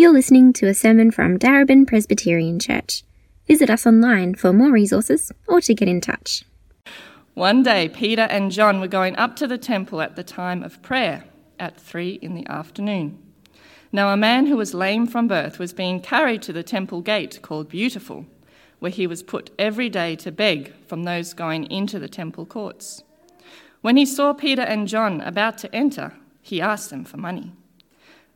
You're listening to a sermon from Darebin Presbyterian Church. Visit us online for more resources or to get in touch. One day, Peter and John were going up to the temple at the time of prayer at three in the afternoon. Now, a man who was lame from birth was being carried to the temple gate called Beautiful, where he was put every day to beg from those going into the temple courts. When he saw Peter and John about to enter, he asked them for money.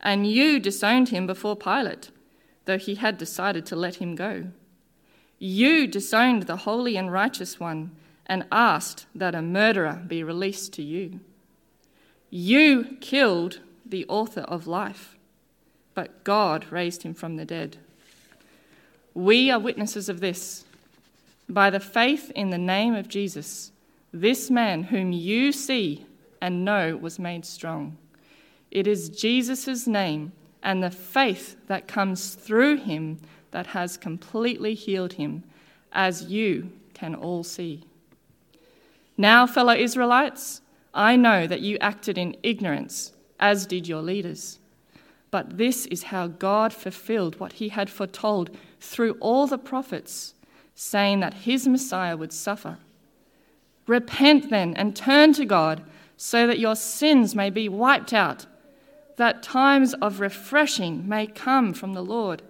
and you disowned him before Pilate, though he had decided to let him go. You disowned the holy and righteous one and asked that a murderer be released to you. You killed the author of life, but God raised him from the dead. We are witnesses of this. By the faith in the name of Jesus, this man whom you see and know was made strong. It is Jesus' name and the faith that comes through him that has completely healed him, as you can all see. Now, fellow Israelites, I know that you acted in ignorance, as did your leaders. But this is how God fulfilled what he had foretold through all the prophets, saying that his Messiah would suffer. Repent then and turn to God so that your sins may be wiped out that times of refreshing may come from the Lord,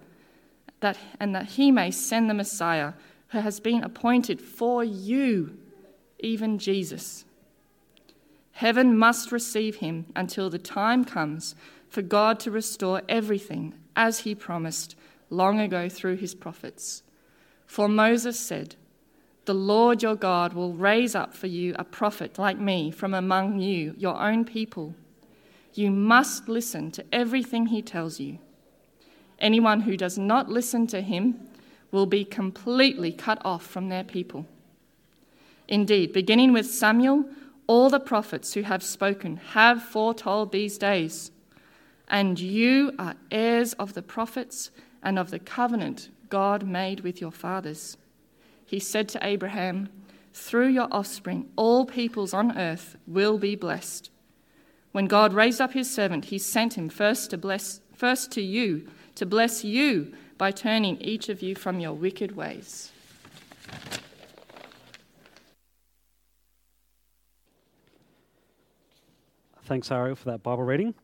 that, and that he may send the Messiah who has been appointed for you, even Jesus. Heaven must receive him until the time comes for God to restore everything as he promised long ago through his prophets. For Moses said, The Lord your God will raise up for you a prophet like me from among you, your own people. You must listen to everything he tells you. Anyone who does not listen to him will be completely cut off from their people. Indeed, beginning with Samuel, all the prophets who have spoken have foretold these days. And you are heirs of the prophets and of the covenant God made with your fathers. He said to Abraham, Through your offspring, all peoples on earth will be blessed. When God raised up his servant, he sent him first to bless first to you, to bless you by turning each of you from your wicked ways. Thanks, Ariel, for that Bible reading.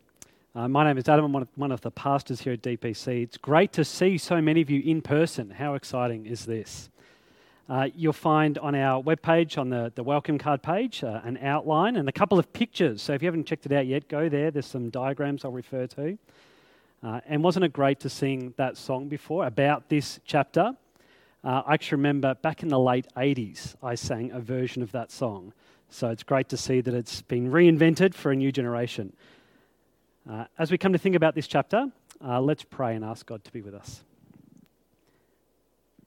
Uh, my name is Adam. I'm one of, one of the pastors here at DPC. It's great to see so many of you in person. How exciting is this? Uh, you'll find on our webpage, on the, the welcome card page, uh, an outline and a couple of pictures. So if you haven't checked it out yet, go there. There's some diagrams I'll refer to. Uh, and wasn't it great to sing that song before about this chapter? Uh, I actually remember back in the late 80s, I sang a version of that song. So it's great to see that it's been reinvented for a new generation. Uh, as we come to think about this chapter, uh, let's pray and ask God to be with us.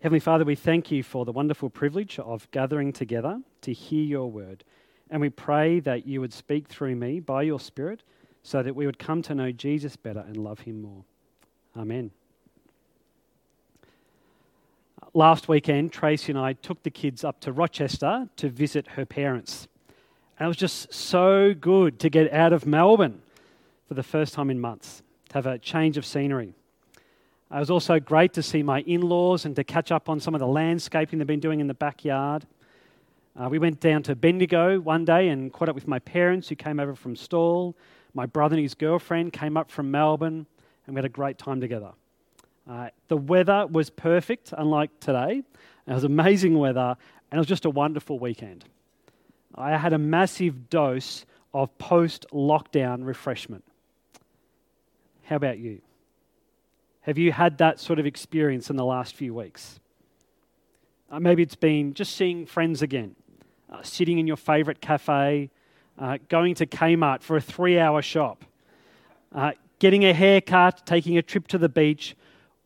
Heavenly Father, we thank you for the wonderful privilege of gathering together to hear your word. And we pray that you would speak through me by your Spirit so that we would come to know Jesus better and love him more. Amen. last weekend, Tracy and I took the kids up to Rochester to visit her parents. And it was just so good to get out of Melbourne for the first time in months, to have a change of scenery. It was also great to see my in laws and to catch up on some of the landscaping they've been doing in the backyard. Uh, we went down to Bendigo one day and caught up with my parents who came over from Stawell. My brother and his girlfriend came up from Melbourne, and we had a great time together. Uh, the weather was perfect, unlike today. It was amazing weather, and it was just a wonderful weekend. I had a massive dose of post lockdown refreshment. How about you? Have you had that sort of experience in the last few weeks? Uh, maybe it's been just seeing friends again, uh, sitting in your favourite cafe, uh, going to Kmart for a three hour shop, uh, getting a haircut, taking a trip to the beach,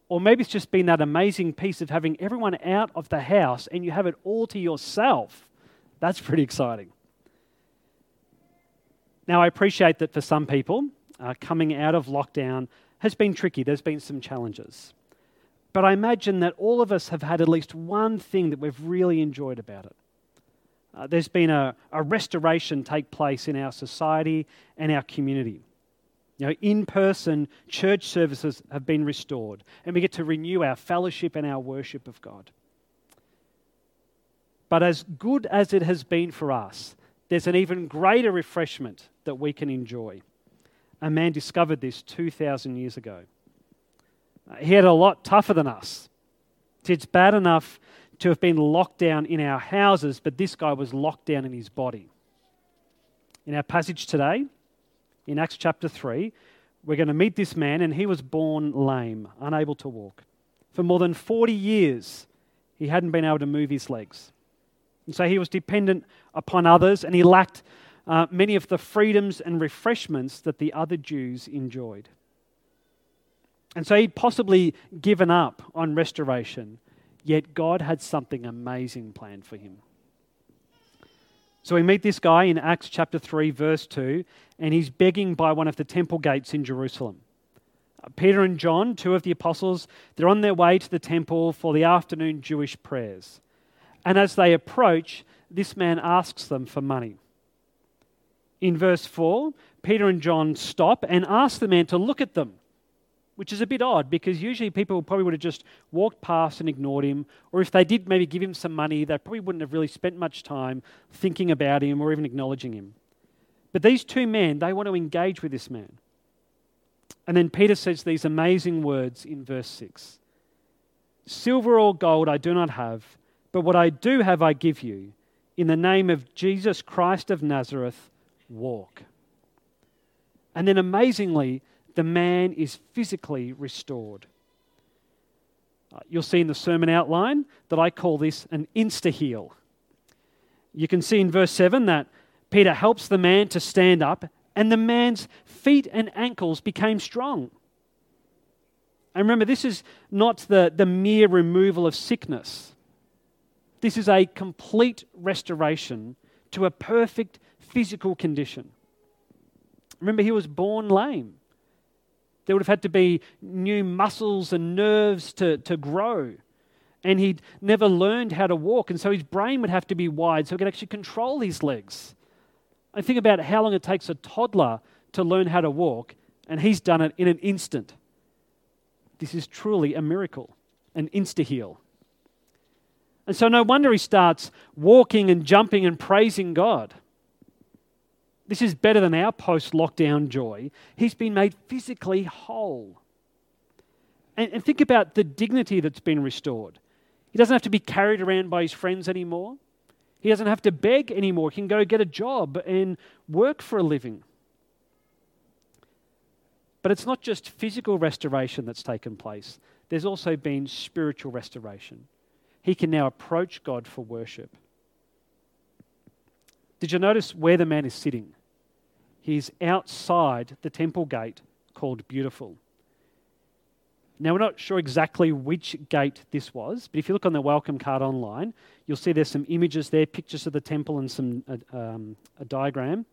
or maybe it's just been that amazing peace of having everyone out of the house and you have it all to yourself. That's pretty exciting. Now, I appreciate that for some people, uh, coming out of lockdown has been tricky. There's been some challenges. But I imagine that all of us have had at least one thing that we've really enjoyed about it. Uh, there's been a, a restoration take place in our society and our community. You know, in person church services have been restored, and we get to renew our fellowship and our worship of God. But as good as it has been for us, there's an even greater refreshment that we can enjoy. A man discovered this 2,000 years ago. Uh, he had a lot tougher than us. It's bad enough to have been locked down in our houses, but this guy was locked down in his body. In our passage today, in Acts chapter 3, we're going to meet this man, and he was born lame, unable to walk. For more than 40 years, he hadn't been able to move his legs. And so he was dependent upon others, and he lacked uh, many of the freedoms and refreshments that the other Jews enjoyed. And so he'd possibly given up on restoration, yet God had something amazing planned for him. So we meet this guy in Acts chapter 3, verse 2, and he's begging by one of the temple gates in Jerusalem. Uh, Peter and John, two of the apostles, they're on their way to the temple for the afternoon Jewish prayers. And as they approach, this man asks them for money. In verse 4, Peter and John stop and ask the man to look at them which is a bit odd because usually people probably would have just walked past and ignored him, or if they did maybe give him some money, they probably wouldn't have really spent much time thinking about him or even acknowledging him. But these two men, they want to engage with this man. And then Peter says these amazing words in verse 6 Silver or gold I do not have, but what I do have I give you. In the name of Jesus Christ of Nazareth, walk. And then amazingly, the man is physically restored. Uh, you'll see in the sermon outline that I call this an insta heal. You can see in verse 7 that Peter helps the man to stand up, and the man's feet and ankles became strong. And remember, this is not the, the mere removal of sickness. This is a complete restoration to a perfect physical condition. Remember, he was born lame. There would have had to be new muscles and nerves to, to grow. And he'd never learned how to walk, and so his brain would have to be wide so he could actually control his legs. I think about how long it takes a toddler to learn how to walk, and he's done it in an instant. This is truly a miracle, an insta heal. And so, no wonder he starts walking and jumping and praising God. This is better than our post lockdown joy. He's been made physically whole. And, and, think about the dignity that's been restored. He doesn't have to be carried around by his friends anymore. He doesn't have to beg anymore. He can go get a job and work for a living. But it's not just physical restoration that's taken place, there's also been spiritual restoration. He can now approach God for worship. Did you notice where the man is sitting? He's outside the temple gate called Beautiful. Now, we're not sure exactly which gate this was, but if you look on the welcome card online, you'll see there's some images there, pictures of the temple, and some uh, um, a diagram.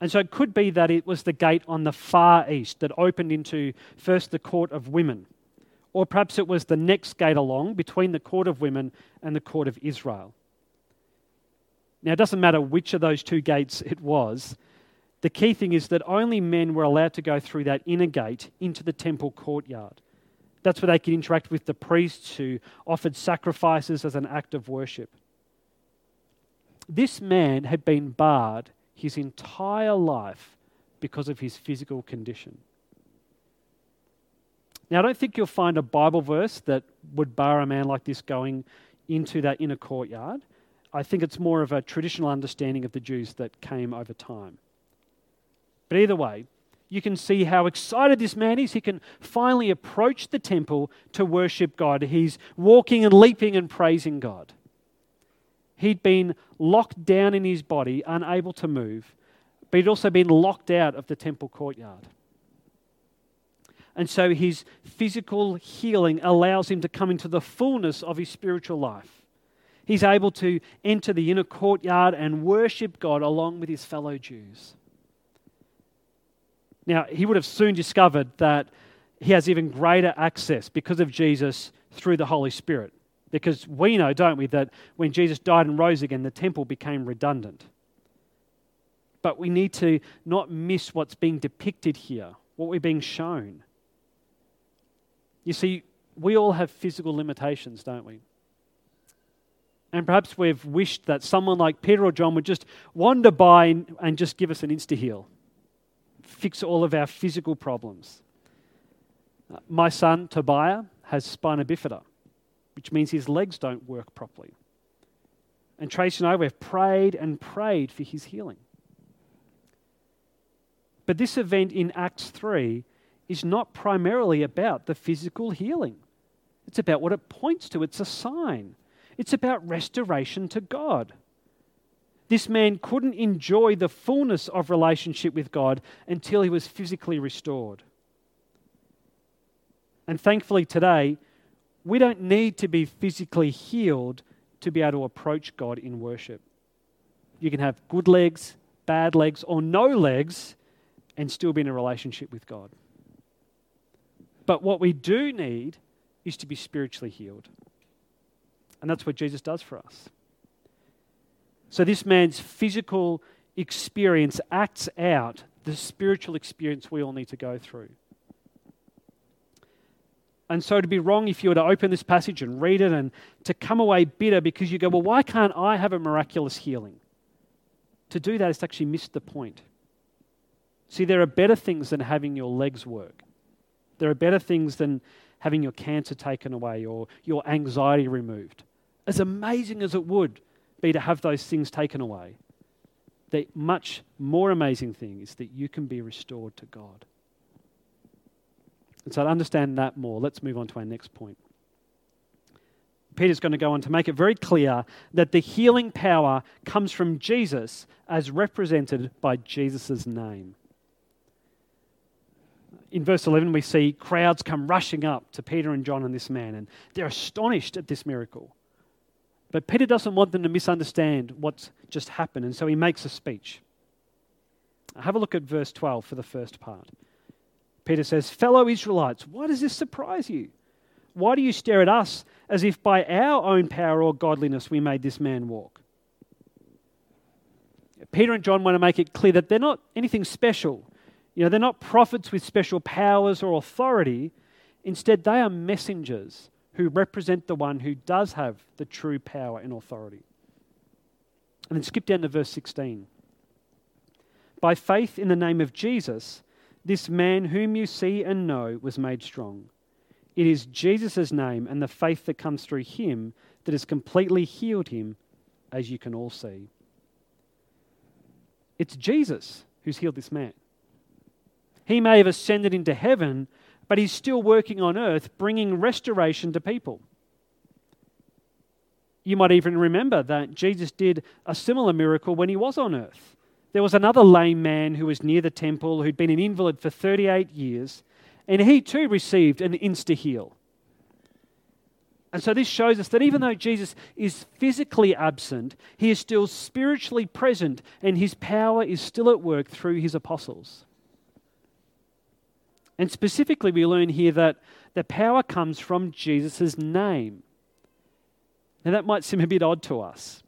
And so it could be that it was the gate on the far east that opened into first the court of women, or perhaps it was the next gate along between the court of women and the court of Israel. Now, it doesn't matter which of those two gates it was. The key thing is that only men were allowed to go through that inner gate into the temple courtyard. That's where they could interact with the priests who offered sacrifices as an act of worship. This man had been barred his entire life because of his physical condition. Now, I don't think you'll find a Bible verse that would bar a man like this going into that inner courtyard. I think it's more of a traditional understanding of the Jews that came over time. But either way, you can see how excited this man is. He can finally approach the temple to worship God. He's walking and leaping and praising God. He'd been locked down in his body, unable to move, but he'd also been locked out of the temple courtyard. And so his physical healing allows him to come into the fullness of his spiritual life. He's able to enter the inner courtyard and worship God along with his fellow Jews. Now, he would have soon discovered that he has even greater access because of Jesus through the Holy Spirit. Because we know, don't we, that when Jesus died and rose again, the temple became redundant. But we need to not miss what's being depicted here, what we're being shown. You see, we all have physical limitations, don't we? And perhaps we've wished that someone like Peter or John would just wander by and just give us an insta heal, fix all of our physical problems. Uh, my son, Tobiah, has spina bifida, which means his legs don't work properly. And Tracy and I, we've prayed and prayed for his healing. But this event in Acts 3 is not primarily about the physical healing. It's about what it points to. It's a sign. It's about restoration to God. This man couldn't enjoy the fullness of relationship with God until he was physically restored. And thankfully, today, we don't need to be physically healed to be able to approach God in worship. You can have good legs, bad legs, or no legs and still be in a relationship with God. But what we do need is to be spiritually healed. And that's what Jesus does for us. So, this man's physical experience acts out the spiritual experience we all need to go through. And so, to be wrong if you were to open this passage and read it and to come away bitter because you go, well, why can't I have a miraculous healing? To do that is to actually miss the point. See, there are better things than having your legs work. There are better things than having your cancer taken away or your anxiety removed. As amazing as it would be to have those things taken away, the much more amazing thing is that you can be restored to God. And so, to understand that more, let's move on to our next point. Peter's going to go on to make it very clear that the healing power comes from Jesus as represented by Jesus' name in verse 11, we see crowds come rushing up to Peter and John and this man, and they're astonished at this miracle. But Peter doesn't want them to misunderstand what's just happened, and so he makes a speech. Have a look at verse 12 for the first part. Peter says, Fellow Israelites, why does this surprise you? Why do you stare at us as if by our own power or godliness we made this man walk? Peter and John want to make it clear that they're not anything special. You know, they're not prophets with special powers or authority. Instead, they are messengers who represent the one who does have the true power and authority. And then skip down to verse 16. By faith in the name of Jesus, this man whom you see and know was made strong. It is Jesus' name and the faith that comes through him that has completely healed him, as you can all see. It's Jesus who's healed this man. He may have ascended into heaven, but he's still working on earth, bringing restoration to people. You might even remember that Jesus did a similar miracle when he was on earth. There was another lame man who was near the temple who'd been an invalid for 38 years, and he too received an insta heal. And so this shows us that even though Jesus is physically absent, he is still spiritually present, and his power is still at work through his apostles. And specifically, we learn here that the power comes from Jesus' name. Now, that might seem a bit odd to us.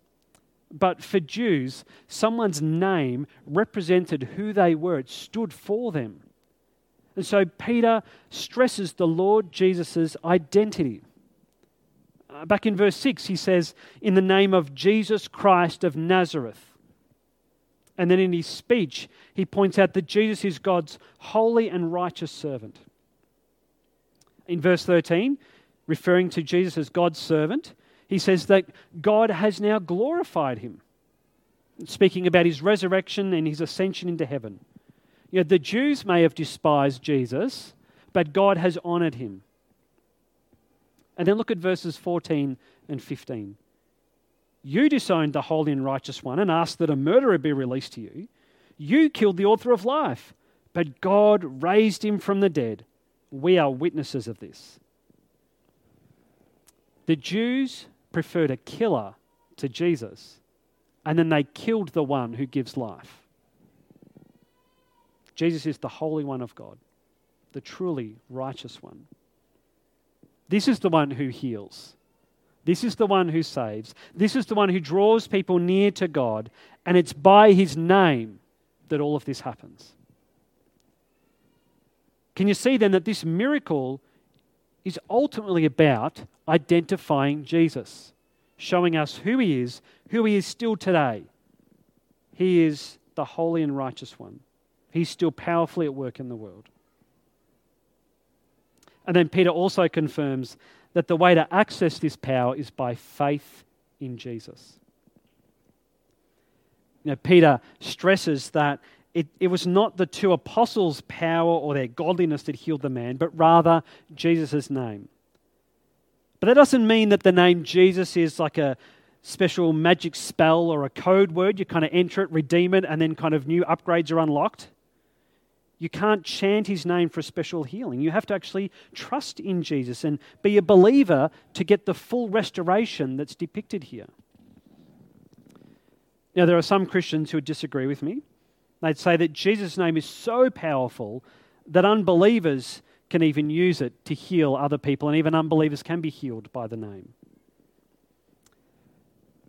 But for Jews, someone's name represented who they were, it stood for them. And so Peter stresses the Lord Jesus' identity. Uh, back in verse 6, he says, In the name of Jesus Christ of Nazareth. And then in his speech, he points out that Jesus is God's holy and righteous servant. In verse 13, referring to Jesus as God's servant, he says that God has now glorified him, speaking about his resurrection and his ascension into heaven. You know, the Jews may have despised Jesus, but God has honored him. And then look at verses 14 and 15. You disowned the holy and righteous one and asked that a murderer be released to you. You killed the author of life, but God raised him from the dead. We are witnesses of this. The Jews preferred a killer to Jesus, and then they killed the one who gives life. Jesus is the Holy One of God, the truly righteous one. This is the one who heals. This is the one who saves. This is the one who draws people near to God. And it's by his name that all of this happens. Can you see then that this miracle is ultimately about identifying Jesus, showing us who he is, who he is still today? He is the holy and righteous one. He's still powerfully at work in the world. And then Peter also confirms that the way to access this power is by faith in Jesus. You know, Peter stresses that it, it was not the two apostles' power or their godliness that healed the man, but rather Jesus' name. But that doesn't mean that the name Jesus is like a special magic spell or a code word. You kind of enter it, redeem it, and then kind of new upgrades are unlocked. You can't chant his name for a special healing. You have to actually trust in Jesus and be a believer to get the full restoration that's depicted here. Now, there are some Christians who would disagree with me. They'd say that Jesus' name is so powerful that unbelievers can even use it to heal other people, and even unbelievers can be healed by the name.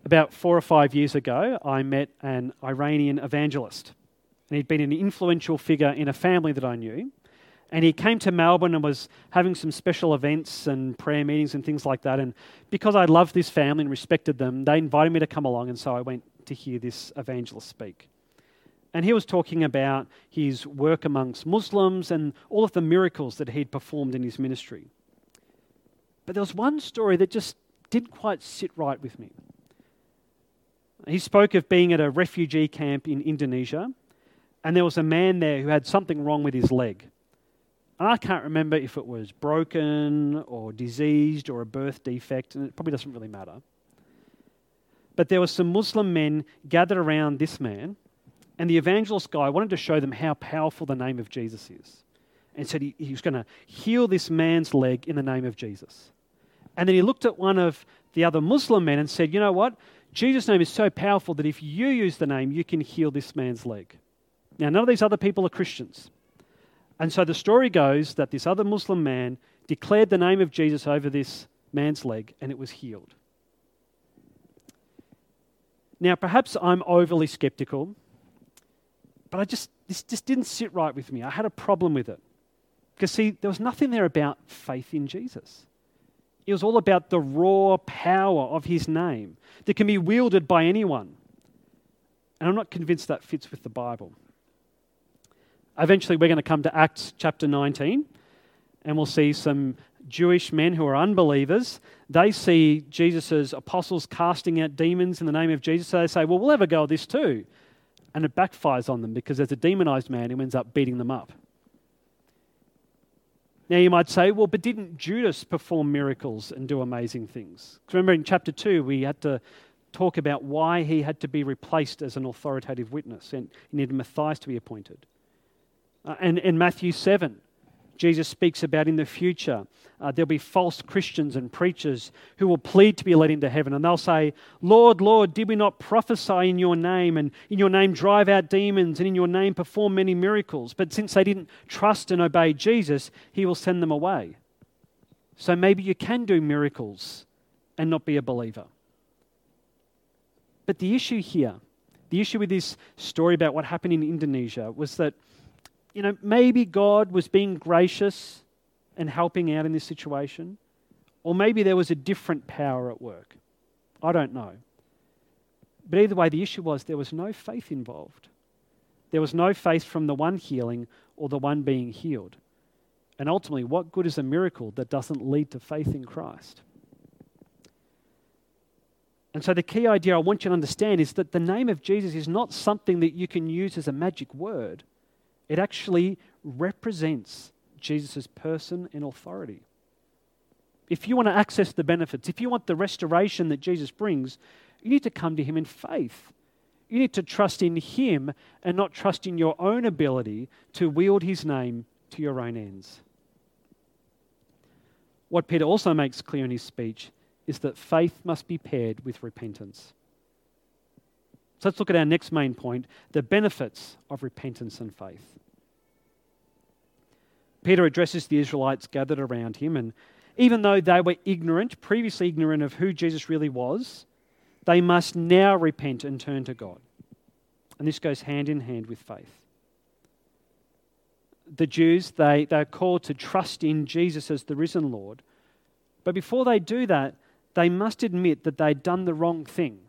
About four or five years ago, I met an Iranian evangelist and he'd been an influential figure in a family that I knew. And he came to Melbourne and was having some special events and prayer meetings and things like that. And because I loved this family and respected them, they invited me to come along, and so I went to hear this evangelist speak. And he was talking about his work amongst Muslims and all of the miracles that he'd performed in his ministry. But there was one story that just didn't quite sit right with me. He spoke of being at a refugee camp in Indonesia and there was a man there who had something wrong with his leg. And I can't remember if it was broken or diseased or a birth defect, and it probably doesn't really matter. But there were some Muslim men gathered around this man, and the evangelist guy wanted to show them how powerful the name of Jesus is. And said he, he was going to heal this man's leg in the name of Jesus. And then he looked at one of the other Muslim men and said, You know what? Jesus' name is so powerful that if you use the name, you can heal this man's leg. Now, none of these other people are Christians. And so the story goes that this other Muslim man declared the name of Jesus over this man's leg and it was healed. Now, perhaps I'm overly skeptical, but I just, this just didn't sit right with me. I had a problem with it. Because, see, there was nothing there about faith in Jesus. It was all about the raw power of his name that can be wielded by anyone. And I'm not convinced that fits with the Bible. Eventually, we're going to come to Acts chapter 19, and we'll see some Jewish men who are unbelievers. They see Jesus' apostles casting out demons in the name of Jesus, so they say, Well, we'll have a go at this too. And it backfires on them because there's a demonized man who ends up beating them up. Now, you might say, well, but didn't Judas perform miracles and do amazing things? Remember in chapter 2, we had to talk about why he had to be replaced as an authoritative witness and he needed Matthias to be appointed. Uh, and in Matthew 7, Jesus speaks about in the future. Uh, there'll be false Christians and preachers who will plead to be led into heaven, and they'll say, Lord, Lord, did we not prophesy in your name, and in your name drive out demons, and in your name perform many miracles? But since they didn't trust and obey Jesus, he will send them away. So maybe you can do miracles and not be a believer. But the issue here, the issue with this story about what happened in Indonesia was that you know, maybe God was being gracious and helping out in this situation, or maybe there was a different power at work. I don't know. But either way, the issue was there was no faith involved. There was no faith from the one healing or the one being healed. And ultimately, what good is a miracle that doesn't lead to faith in Christ? And so, the key idea I want you to understand is that the name of Jesus is not something that you can use as a magic word. It actually represents Jesus' person and authority. If you want to access the benefits, if you want the restoration that Jesus brings, you need to come to Him in faith. You need to trust in Him and not trust in your own ability to wield His name to your own ends. What Peter also makes clear in his speech is that faith must be paired with repentance. So let's look at our next main point the benefits of repentance and faith. Peter addresses the Israelites gathered around him, and even though they were ignorant, previously ignorant of who Jesus really was, they must now repent and turn to God. And this goes hand in hand with faith. The Jews, they, they're called to trust in Jesus as the risen Lord. But before they do that, they must admit that they'd done the wrong thing,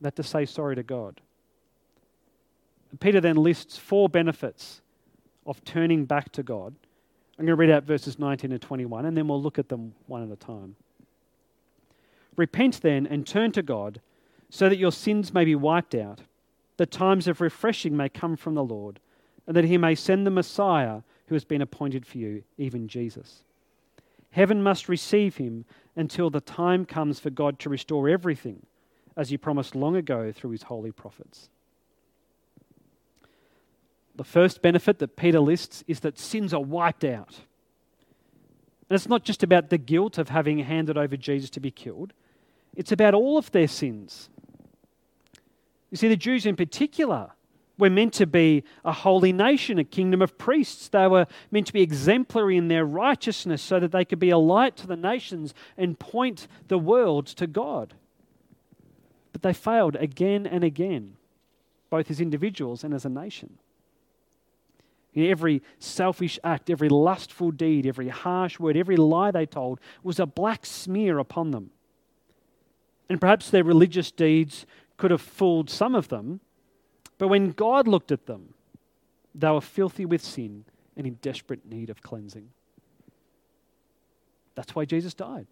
that to say sorry to God. Peter then lists four benefits of turning back to God I'm going to read out verses 19 and 21, and then we'll look at them one at a time. Repent then and turn to God, so that your sins may be wiped out, that times of refreshing may come from the Lord, and that he may send the Messiah who has been appointed for you, even Jesus. Heaven must receive him until the time comes for God to restore everything, as he promised long ago through his holy prophets. The first benefit that Peter lists is that sins are wiped out. And it's not just about the guilt of having handed over Jesus to be killed, it's about all of their sins. You see, the Jews in particular were meant to be a holy nation, a kingdom of priests. They were meant to be exemplary in their righteousness so that they could be a light to the nations and point the world to God. But they failed again and again, both as individuals and as a nation. In every selfish act, every lustful deed, every harsh word, every lie they told was a black smear upon them. And perhaps their religious deeds could have fooled some of them, but when God looked at them, they were filthy with sin and in desperate need of cleansing. That's why Jesus died.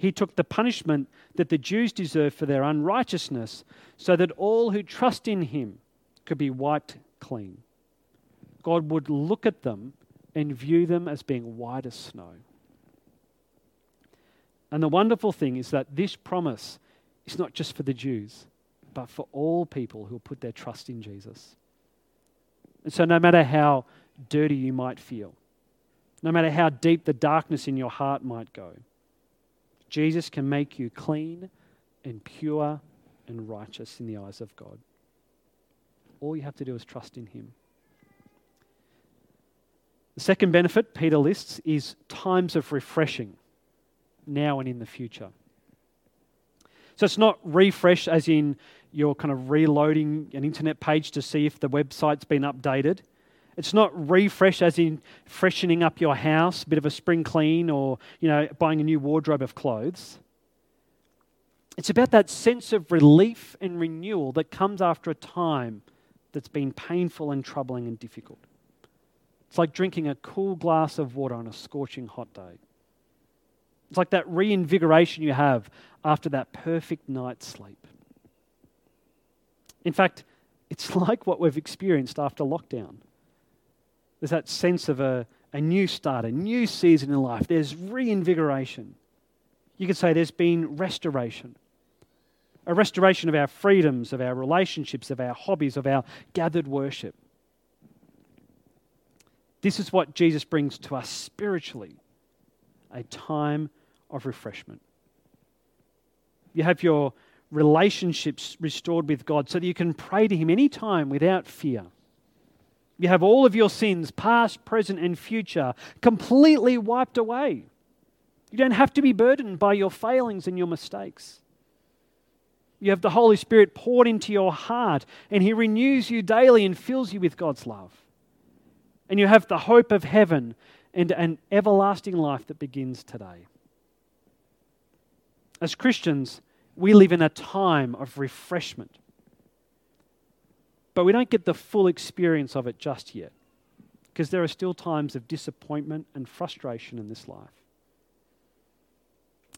He took the punishment that the Jews deserved for their unrighteousness so that all who trust in him could be wiped clean. God would look at them and view them as being white as snow. And the wonderful thing is that this promise is not just for the Jews, but for all people who put their trust in Jesus. And so, no matter how dirty you might feel, no matter how deep the darkness in your heart might go, Jesus can make you clean and pure and righteous in the eyes of God. All you have to do is trust in Him. The second benefit Peter lists is times of refreshing now and in the future. So it's not refresh as in you're kind of reloading an internet page to see if the website's been updated. It's not refresh as in freshening up your house, a bit of a spring clean, or you know, buying a new wardrobe of clothes. It's about that sense of relief and renewal that comes after a time that's been painful and troubling and difficult. It's like drinking a cool glass of water on a scorching hot day. It's like that reinvigoration you have after that perfect night's sleep. In fact, it's like what we've experienced after lockdown. There's that sense of a, a new start, a new season in life. There's reinvigoration. You could say there's been restoration. A restoration of our freedoms, of our relationships, of our hobbies, of our gathered worship. This is what Jesus brings to us spiritually a time of refreshment. You have your relationships restored with God so that you can pray to Him anytime without fear. You have all of your sins, past, present, and future, completely wiped away. You don't have to be burdened by your failings and your mistakes. You have the Holy Spirit poured into your heart, and He renews you daily and fills you with God's love. And you have the hope of heaven and an everlasting life that begins today. As Christians, we live in a time of refreshment. But we don't get the full experience of it just yet, because there are still times of disappointment and frustration in this life.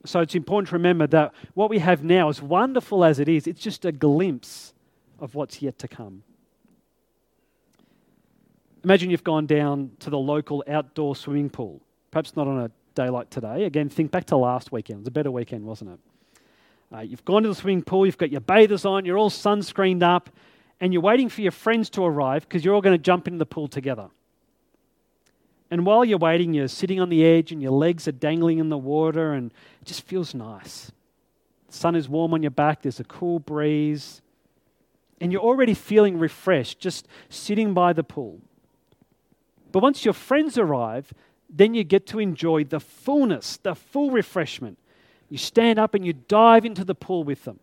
So it's important to remember that what we have now, as wonderful as it is, it's just a glimpse of what's yet to come. Imagine you've gone down to the local outdoor swimming pool, perhaps not on a day like today. Again, think back to last weekend. It was a better weekend, wasn't it? Uh, you've gone to the swimming pool, you've got your bathers on, you're all sunscreened up, and you're waiting for your friends to arrive because you're all going to jump into the pool together. And while you're waiting, you're sitting on the edge and your legs are dangling in the water, and it just feels nice. The sun is warm on your back, there's a cool breeze, and you're already feeling refreshed just sitting by the pool. But once your friends arrive, then you get to enjoy the fullness, the full refreshment you stand up and you dive into the pool with them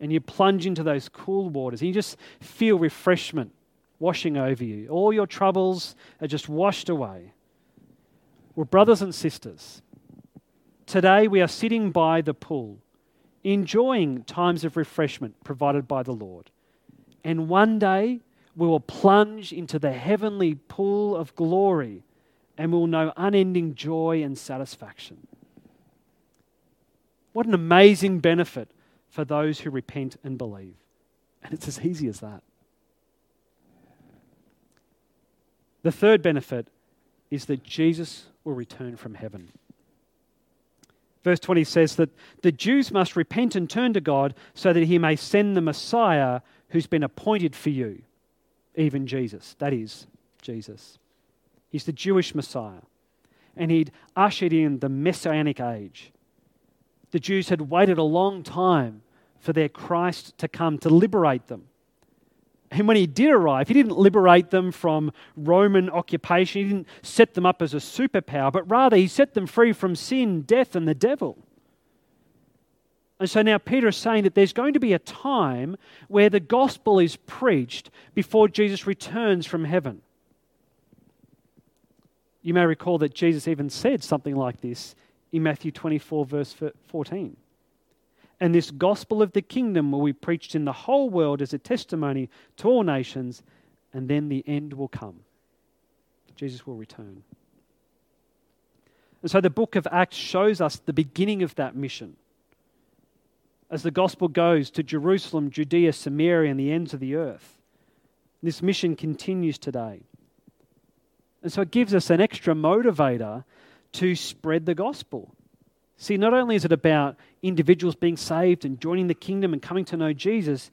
and you plunge into those cool waters and you just feel refreshment washing over you. All your troubles are just washed away. Well, brothers and sisters, today we are sitting by the pool, enjoying times of refreshment provided by the Lord. And one day we will plunge into the heavenly pool of glory and we'll know unending joy and satisfaction. What an amazing benefit for those who repent and believe. And it's as easy as that. The third benefit is that Jesus will return from heaven. Verse 20 says that the Jews must repent and turn to God so that he may send the Messiah who's been appointed for you, even Jesus. That is, Jesus. He's the Jewish Messiah. And he'd ushered in the Messianic age the Jews had waited a long time for their Christ to come to liberate them. And when he did arrive, he didn't liberate them from Roman occupation. He didn't set them up as a superpower, but rather he set them free from sin, death, and the devil. And so now Peter is saying that there's going to be a time where the gospel is preached before Jesus returns from heaven. You may recall that Jesus even said something like this in Matthew 24, verse 14. And this gospel of the kingdom will be preached in the whole world as a testimony to all nations, and then the end will come. Jesus will return. And so the book of Acts shows us the beginning of that mission. As the gospel goes to Jerusalem, Judea, Samaria, and the ends of the earth. This mission continues today. And so it gives us an extra motivator to spread the gospel. See, not only is it about individuals being saved and joining the kingdom and coming to know Jesus,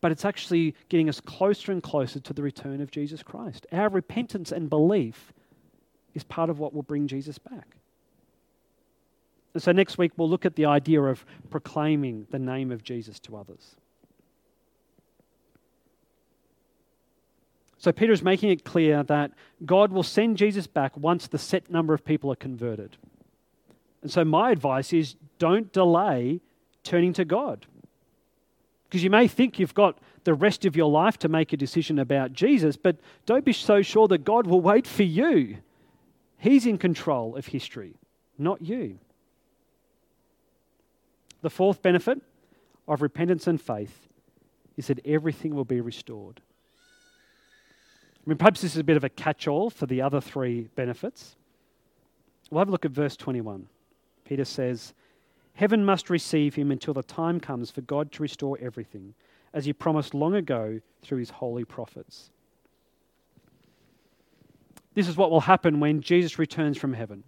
but it's actually getting us closer and closer to the return of Jesus Christ. Our repentance and belief is part of what will bring Jesus back. And so next week we'll look at the idea of proclaiming the name of Jesus to others. So Peter is making it clear that God will send Jesus back once the set number of people are converted. And so my advice is don't delay turning to God. Because you may think you've got the rest of your life to make a decision about Jesus, but don't be so sure that God will wait for you. He's in control of history, not you. The fourth benefit of repentance and faith is that everything will be restored. I mean, perhaps this is a bit of a catch all for the other three benefits. We'll have a look at verse 21. Peter says, Heaven must receive him until the time comes for God to restore everything, as he promised long ago through his holy prophets. This is what will happen when Jesus returns from heaven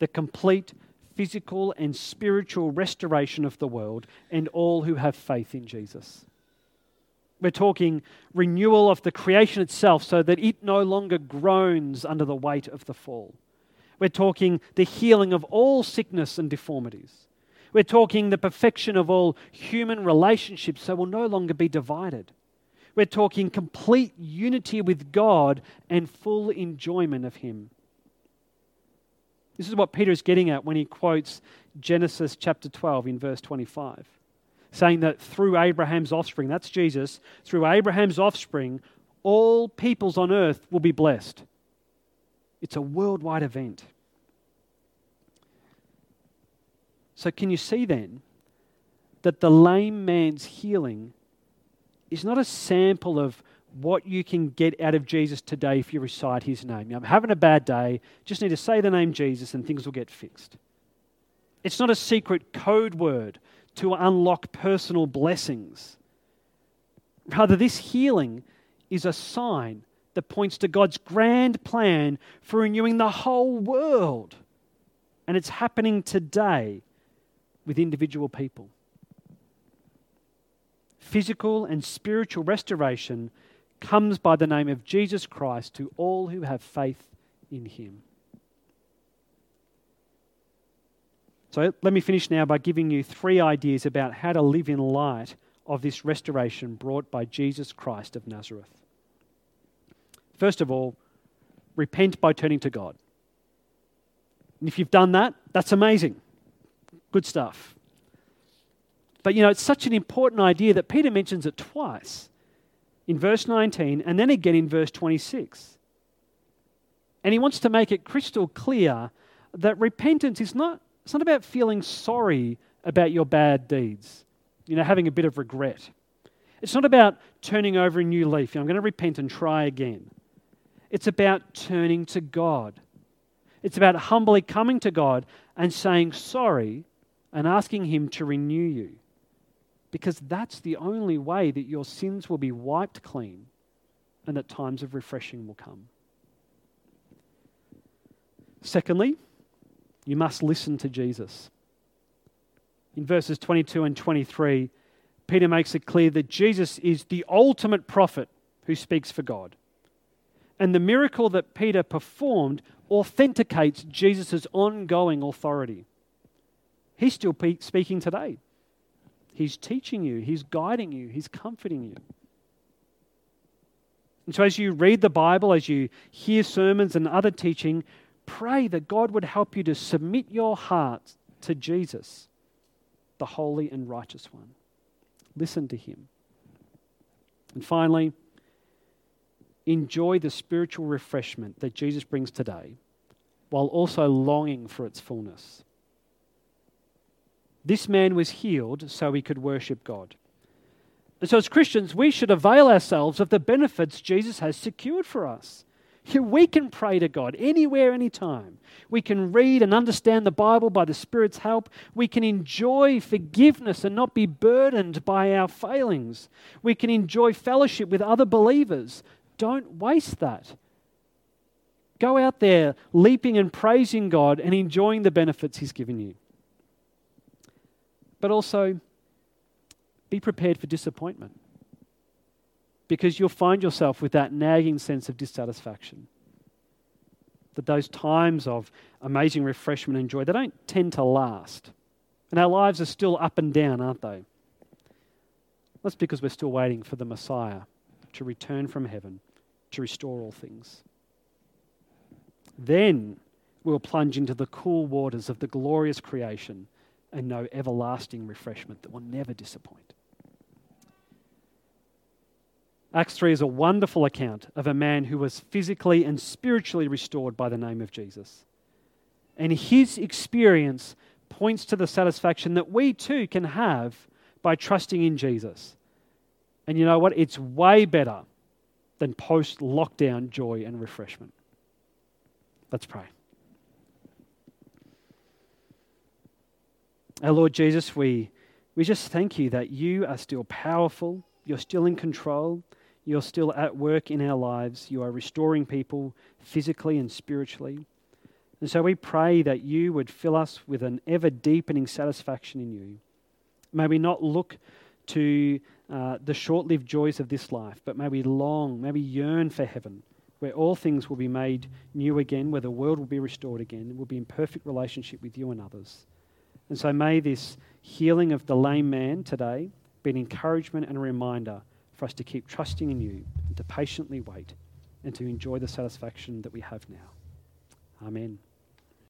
the complete physical and spiritual restoration of the world and all who have faith in Jesus. We're talking renewal of the creation itself so that it no longer groans under the weight of the fall. We're talking the healing of all sickness and deformities. We're talking the perfection of all human relationships so we'll no longer be divided. We're talking complete unity with God and full enjoyment of Him. This is what Peter is getting at when he quotes Genesis chapter 12 in verse 25, saying that through Abraham's offspring, that's Jesus, through Abraham's offspring, all peoples on earth will be blessed. It's a worldwide event. So, can you see then that the lame man's healing is not a sample of what you can get out of Jesus today if you recite his name. I'm having a bad day, just need to say the name Jesus and things will get fixed. It's not a secret code word to unlock personal blessings. Rather, this healing is a sign that points to God's grand plan for renewing the whole world. And it's happening today with individual people. Physical and spiritual restoration comes by the name of Jesus Christ to all who have faith in him. So let me finish now by giving you three ideas about how to live in light of this restoration brought by Jesus Christ of Nazareth. First of all, repent by turning to God. And if you've done that, that's amazing. Good stuff. But you know, it's such an important idea that Peter mentions it twice in verse 19 and then again in verse 26. And he wants to make it crystal clear that repentance is not, it's not about feeling sorry about your bad deeds, you know, having a bit of regret. It's not about turning over a new leaf. I'm going to repent and try again. It's about turning to God. It's about humbly coming to God and saying sorry and asking Him to renew you because that's the only way that your sins will be wiped clean and that times of refreshing will come. Secondly, you must listen to Jesus. In verses 22 and 23, Peter makes it clear that Jesus is the ultimate prophet who speaks for God. And the miracle that Peter performed authenticates Jesus' ongoing authority. He's still speaking today. He's teaching you, He's guiding you, He's comforting you. And so, as you read the Bible, as you hear sermons and other teaching, pray that God would help you to submit your heart to Jesus, the holy and righteous one. Listen to Him. And finally, enjoy the spiritual refreshment that Jesus brings today while also longing for its fullness. This man was healed so he could worship God. And so, as Christians, we should avail ourselves of the benefits Jesus has secured for us. We can pray to God anywhere, anytime. We can read and understand the Bible by the Spirit's help. We can enjoy forgiveness and not be burdened by our failings. We can enjoy fellowship with other believers. Don't waste that. Go out there leaping and praising God and enjoying the benefits He's given you but also be prepared for disappointment because you'll find yourself with that nagging sense of dissatisfaction. That those times of amazing refreshment and joy, they don't tend to last. And our lives are still up and down, aren't they? That's because we're still waiting for the Messiah to return from heaven to restore all things. Then we'll plunge into the cool waters of the glorious creation and know everlasting refreshment that will never disappoint. Acts 3 is a wonderful account of a man who was physically and spiritually restored by the name of Jesus. And his experience points to the satisfaction that we too can have by trusting in Jesus. And you know what? It's way better than post lockdown joy and refreshment. Let's pray. Our Lord Jesus, we, we just thank you that you are still powerful, you're still in control, you're still at work in our lives, you are restoring people physically and spiritually. And so we pray that you would fill us with an ever deepening satisfaction in you. May we not look to uh, the short lived joys of this life, but may we long, may we yearn for heaven, where all things will be made new again, where the world will be restored again, and we'll be in perfect relationship with you and others. And so may this healing of the lame man today be an encouragement and a reminder for us to keep trusting in you and to patiently wait and to enjoy the satisfaction that we have now. Amen.